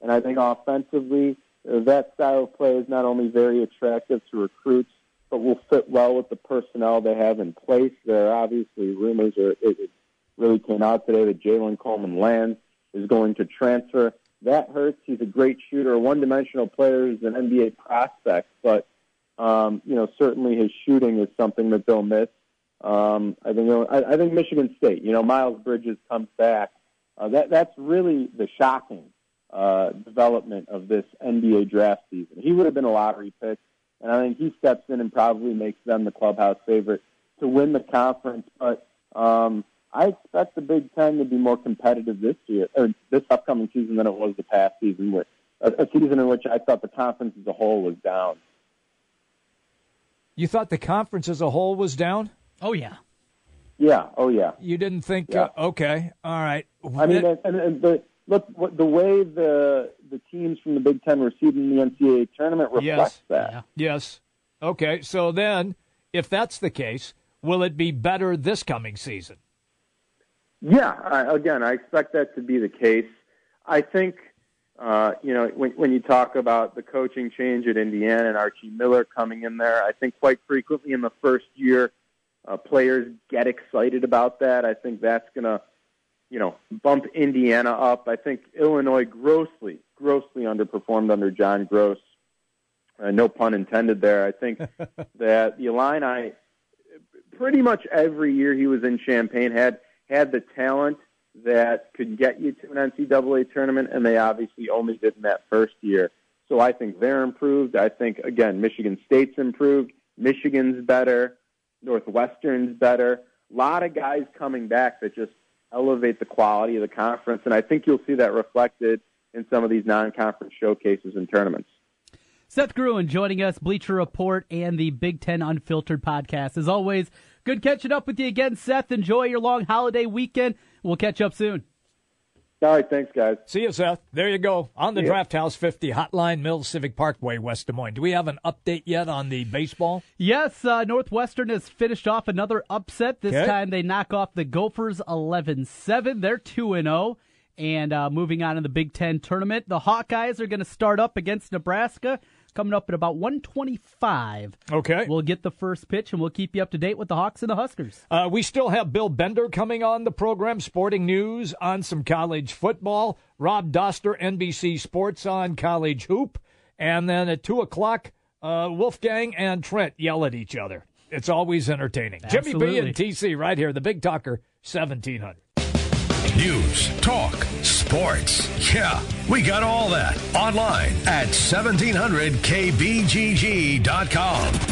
And I think offensively, that style of play is not only very attractive to recruits, but will fit well with the personnel they have in place. There are obviously rumors, or it, really came out today that Jalen Coleman Lands is going to transfer. That hurts. He's a great shooter, one-dimensional player, he's an NBA prospect, but um, you know certainly his shooting is something that they'll miss. Um, I think I, I think Michigan State. You know, Miles Bridges comes back. Uh, that that's really the shocking uh, development of this NBA draft season. He would have been a lottery pick, and I think he steps in and probably makes them the clubhouse favorite to win the conference. But um, I expect the Big Ten to be more competitive this year or this upcoming season than it was the past season, with a, a season in which I thought the conference as a whole was down. You thought the conference as a whole was down? Oh yeah. Yeah. Oh yeah. You didn't think? Yeah. Uh, okay. All right. I mean, and, and, and the look what, the way the the teams from the Big Ten were seeded in the NCAA tournament reflects yes. that. Yes. Okay. So then, if that's the case, will it be better this coming season? Yeah, I, again, I expect that to be the case. I think, uh, you know, when, when you talk about the coaching change at Indiana and Archie Miller coming in there, I think quite frequently in the first year, uh, players get excited about that. I think that's going to, you know, bump Indiana up. I think Illinois grossly, grossly underperformed under John Groce. Uh, no pun intended there. I think that the Illini, pretty much every year he was in Champaign, had had the talent that could get you to an NCAA tournament, and they obviously only did in that first year. So I think they're improved. I think again, Michigan State's improved. Michigan's better. Northwestern's better. A lot of guys coming back that just elevate the quality of the conference, and I think you'll see that reflected in some of these non-conference showcases and tournaments. Seth Gruen joining us, Bleacher Report and the Big Ten Unfiltered podcast. As always, good catching up with you again, Seth. Enjoy your long holiday weekend. We'll catch up soon. All right, thanks, guys. See you, Seth. There you go. On the Yeah. Draft House 50 Hotline Mills Civic Parkway, West Des Moines. Do we have an update yet on the baseball? Yes, uh, Northwestern has finished off another upset. This Okay. time they knock off the Gophers 11 7. They're 2 0. And uh, moving on in the Big Ten tournament, the Hawkeyes are going to start up against Nebraska coming up at about 125. Okay. We'll get the first pitch and we'll keep you up to date with the Hawks and the Huskers. Uh, we still have Bill Bender coming on the program, sporting news on some college football. Rob Dauster, NBC Sports on college hoop. And then at 2 o'clock, uh, Wolfgang and Trent yell at each other. It's always entertaining. Jimmy B and TC right here, the Big Talker, 1700. News, talk, sports. Yeah, we got all that online at 1700kbgg.com.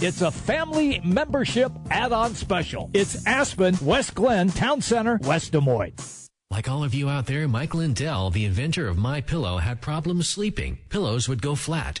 It's a family membership add-on special. It's Aspen, West Glen, Town Center, West Des Moines. Like all of you out there, Mike Lindell, the inventor of My Pillow, had problems sleeping. Pillows would go flat.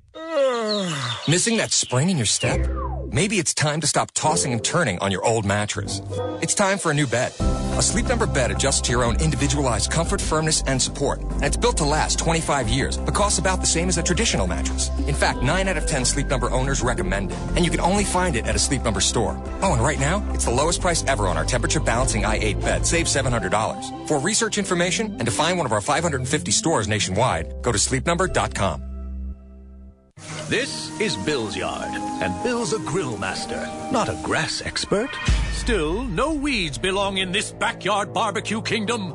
Missing that spring in your step? Maybe it's time to stop tossing and turning on your old mattress. It's time for a new bed. A Sleep Number bed adjusts to your own individualized comfort, firmness, and support. And it's built to last 25 years, but costs about the same as a traditional mattress. In fact, 9 out of 10 Sleep Number owners recommend it. And you can only find it at a Sleep Number store. Oh, and right now, it's the lowest price ever on our temperature balancing i8 bed. Save $700. For research information and to find one of our 550 stores nationwide, go to sleepnumber.com. This is Bill's yard, and Bill's a grill master, not a grass expert. Still, no weeds belong in this backyard barbecue kingdom.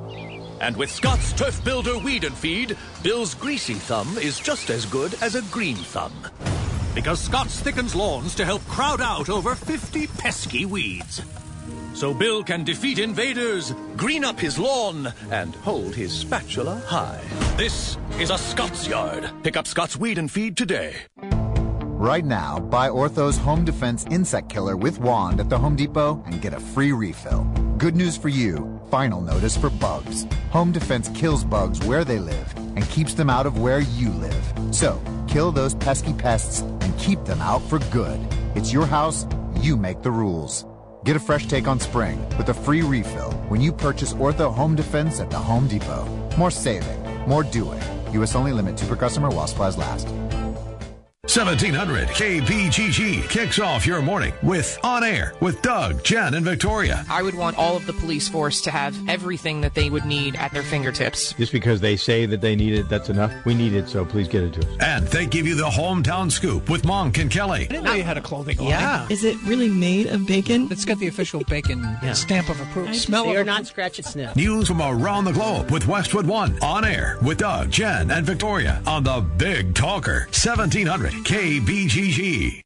And with Scott's Turf Builder Weed and Feed, Bill's greasy thumb is just as good as a green thumb. Because Scott's thickens lawns to help crowd out over 50 pesky weeds. So Bill can defeat invaders, green up his lawn, and hold his spatula high. This is a Scott's yard. Pick up Scott's Weed and Feed today. Right now, buy Ortho's Home Defense Insect Killer with wand at the Home Depot and get a free refill. Good news for you final notice for bugs. Home Defense kills bugs where they live and keeps them out of where you live. So, kill those pesky pests and keep them out for good. It's your house, you make the rules. Get a fresh take on spring with a free refill when you purchase Ortho Home Defense at the Home Depot. More saving, more doing. U.S. only limit two per customer while supplies last. 1700 KBGG kicks off your morning with On Air with Doug, Jen, and Victoria. I would want all of the police force to have everything that they would need at their fingertips. Just because they say that they need it, that's enough. We need it, so please get it to us. And they give you the hometown scoop with Monk and Kelly. I didn't know you had a clothing line. Yeah. Is it really made of bacon? It's got the official bacon yeah. stamp of approval. Smell they of are not scratch and sniff. News from around the globe with Westwood One. On Air with Doug, Jen, and Victoria on the Big Talker. 1700 KBGG.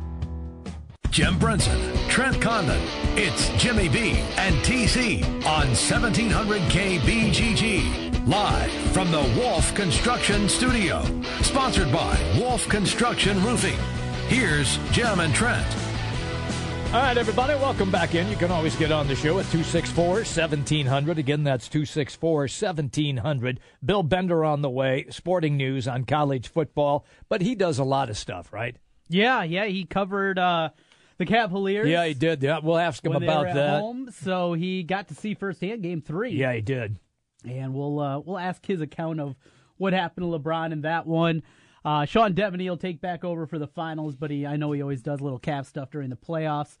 Jim Brunson, Trent Condon. It's Jimmy B and TC on 1700 KBGG. Live from the Wolf Construction Studio. Sponsored by Wolf Construction Roofing. Here's Jim and Trent. All right, everybody, welcome back in. You can always get on the show at 264 1700. Again, that's 264 1700. Bill Bender on the way, sporting news on college football, but he does a lot of stuff, right? Yeah, yeah, he covered uh, the Cavaliers. Yeah, he did. Yeah, we'll ask him about that. Home, so he got to see firsthand Game Three. Yeah, he did. And we'll uh, we'll ask his account of what happened to LeBron in that one. Uh, Sean Devaney will take back over for the finals, but he I know he always does little Cav stuff during the playoffs.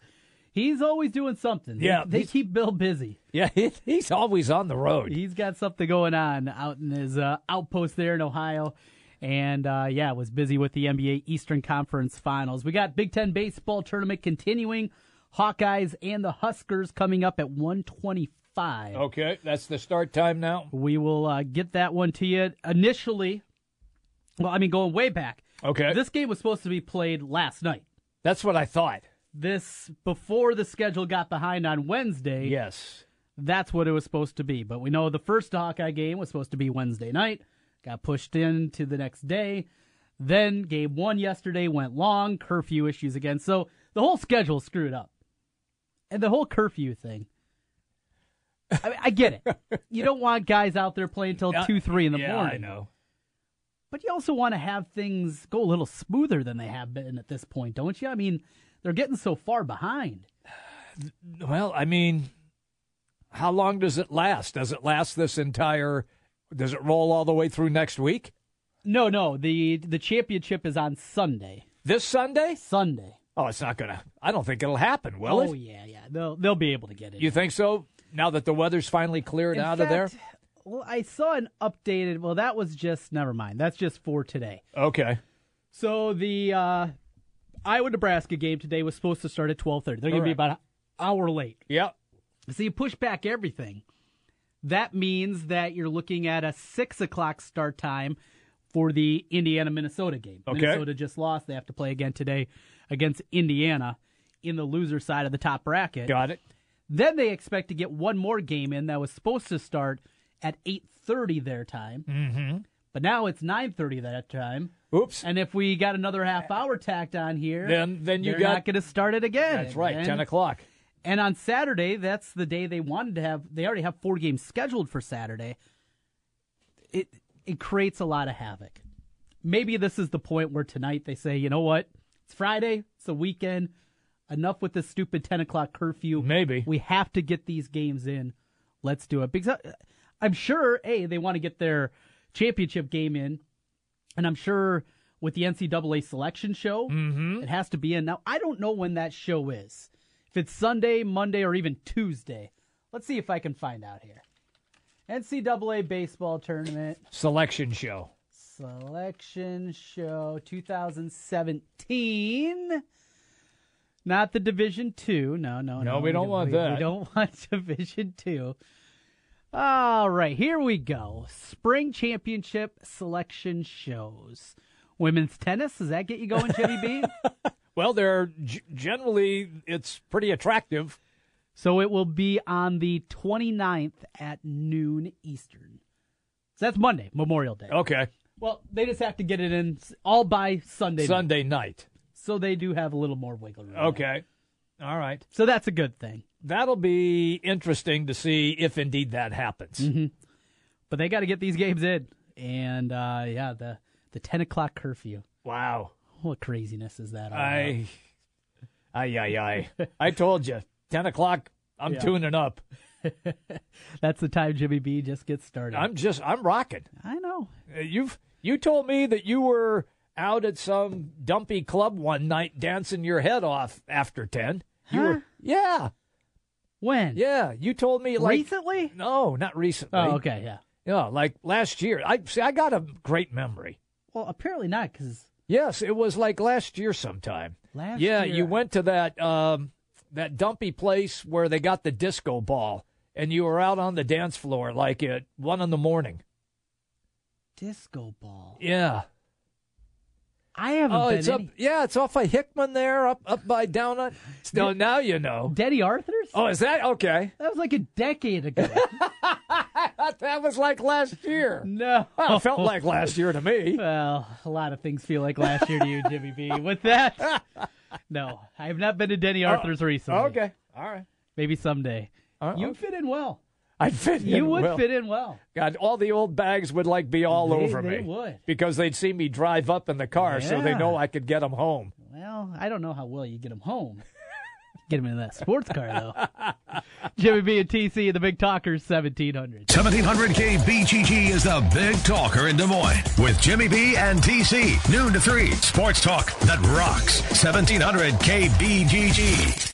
He's always doing something. Yeah, they, they keep Bill busy. Yeah, he, he's always on the road. He's got something going on out in his uh, outpost there in Ohio. And uh, yeah, was busy with the NBA Eastern Conference Finals. We got Big Ten baseball tournament continuing. Hawkeyes and the Huskers coming up at 125. Okay, that's the start time now. We will uh, get that one to you. Initially, well, I mean, going way back. Okay. This game was supposed to be played last night. That's what I thought. This, before the schedule got behind on Wednesday. Yes. That's what it was supposed to be. But we know the first Hawkeye game was supposed to be Wednesday night, got pushed into the next day. Then game one yesterday went long, curfew issues again. So the whole schedule screwed up. And the whole curfew thing. I, mean, I get it. you don't want guys out there playing until Yeah, 2, 3 in the yeah, morning. I know. But you also want to have things go a little smoother than they have been at this point, don't you? I mean, they're getting so far behind. Well, I mean, how long does it last? Does it last this entire? Does it roll all the way through next week? No, no. The the championship is on Sunday. This Sunday? Sunday. Oh, it's not gonna. I don't think it'll happen. Will oh it? yeah, yeah. They'll they'll be able to get it. You think so? Now that the weather's finally cleared In out of there. Well, I saw an updated. Well, that was just never mind. That's just for today. Okay. So the uh, Iowa Nebraska game today was supposed to start at twelve thirty. They're going to be about an hour late. Yep. So you push back everything. That means that you're looking at a six o'clock start time for the Indiana Minnesota game. Okay. Minnesota just lost. They have to play again today against Indiana in the loser side of the top bracket. Got it. Then they expect to get one more game in that was supposed to start at eight thirty their time. Mm-hmm. But now it's nine thirty that time. Oops. And if we got another half hour tacked on here, Then- then you they're got- not going to start it again. That's right. And- Ten o'clock. And on Saturday, that's the day they wanted to have. They already have four games scheduled for Saturday. It it creates a lot of havoc. Maybe this is the point where tonight they say, you know what? It's Friday. It's a weekend. Enough with this stupid ten o'clock curfew. Maybe we have to get these games in. Let's do it because I- I'm sure a they want to get their championship game in, and I'm sure with the NCAA selection show, Mm-hmm. it has to be in. Now I don't know when that show is. If it's Sunday, Monday, or even Tuesday. Let's see if I can find out here. NCAA baseball tournament Selection show. selection show 2017. Not the Division Two. No, no, no. No, we don't want we, that. We don't want Division Two. All right, here we go. Spring Championship selection shows. Women's tennis. Does that get you going, Jimmy B? Well, they're generally it's pretty attractive. So it will be on the 29th at noon Eastern. So that's Monday, Memorial Day. Okay. Well, they just have to get it in all by Sunday. Sunday night. So they do have a little more wiggle room. Okay. All right. So that's a good thing. That'll be interesting to see if indeed that happens. Mm-hmm. But they got to get these games in, and uh, yeah, the the 10 o'clock curfew. Wow. What craziness is that? all I, ay, ay, ay. I told you, ten o'clock. I'm Yeah. tuning up. That's the time Jimmy B just gets started. I'm just, I'm rocking. I know. Uh, You've, you told me that you were out at some dumpy club one night dancing your head off after ten. You Huh? were, yeah, When? yeah. You told me like Recently? No, not recently. Oh, okay, yeah. Yeah, like last year. I see. I got a great memory. Well, apparently not, because Yes, it was like last year sometime. last yeah, year you went to that um, that dumpy place where they got the disco ball, and you were out on the dance floor like at one in the morning. disco ball. Yeah. I haven't Oh, been it's up. Yeah, it's off of Hickman there, up up by down on. No, now you know. Denny Arthur's? Oh, is that okay? That was like a decade ago. that was like last year. no. Well, it felt like last year to me. Well, a lot of things feel like last year to you, Jimmy B. With that, no, I have not been to Denny Arthur's recently. Oh, Okay, all right. Maybe someday. Uh, You'd fit in well. I'd fit You would well. fit in well. God, all the old bags would like be all They- over they me. would. because they'd see me drive up in the car, so they know I could get them home. Well, I don't know how well you get them home. Get them in that sports car, though. Jimmy B and TC and the Big Talkers, 1700. 1700K BGG is the big talker in Des Moines with Jimmy B and TC. Noon to 3. Sports talk that rocks. 1700K BGG.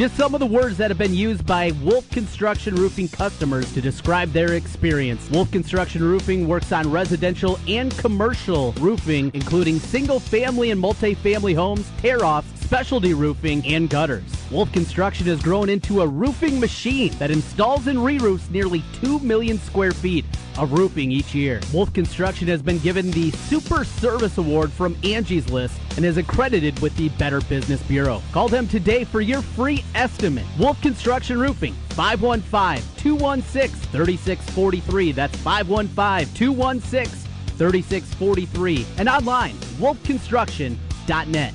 Just some of the words that have been used by Wolf Construction Roofing customers to describe their experience. Wolf Construction Roofing works on residential and commercial roofing, including single family and multi-family homes, tear offs, specialty roofing, and gutters. Wolf Construction has grown into a roofing machine that installs and re-roofs nearly 2 million square feet of roofing each year. Wolf Construction has been given the Super Service Award from Angie's List and is accredited with the Better Business Bureau. Call them today for your free estimate. Wolf Construction Roofing, 515-216-3643. That's 515-216-3643. And online, wolfconstruction.net.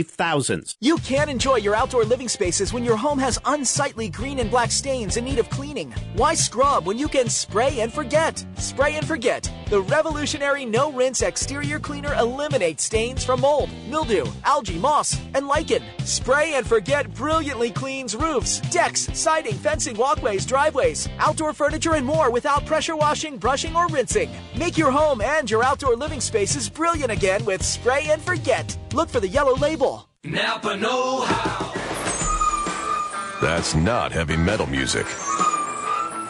thousands. You can enjoy your outdoor living spaces when your home has unsightly green and black stains in need of cleaning. Why scrub when you can spray and forget? Spray and forget. The revolutionary no rinse exterior cleaner eliminates stains from mold, mildew, algae, moss, and lichen. Spray and forget brilliantly cleans roofs, decks, siding, fencing, walkways, driveways, outdoor furniture, and more without pressure washing, brushing, or rinsing. Make your home and your outdoor living spaces brilliant again with Spray and Forget. Look for the yellow label. Napa Know How. That's not heavy metal music.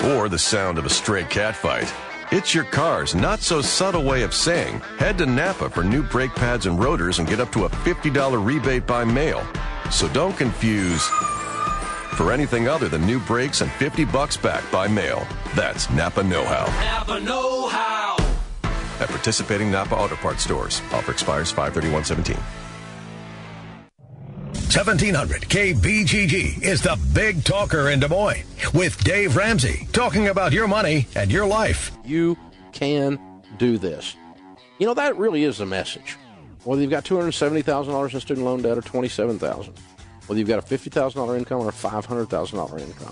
Or the sound of a stray cat fight. It's your car's not so subtle way of saying, head to Napa for new brake pads and rotors and get up to a $50 rebate by mail. So don't confuse for anything other than new brakes and 50 bucks back by mail. That's Napa Know How. Napa Know How. At participating Napa Auto Parts stores. Offer expires 531.17. 1700 KBGG is the big talker in Des Moines with Dave Ramsey talking about your money and your life. You can do this. You know, that really is the message. Whether you've got $270,000 in student loan debt or 27,000, whether you've got a $50,000 income or a $500,000 income,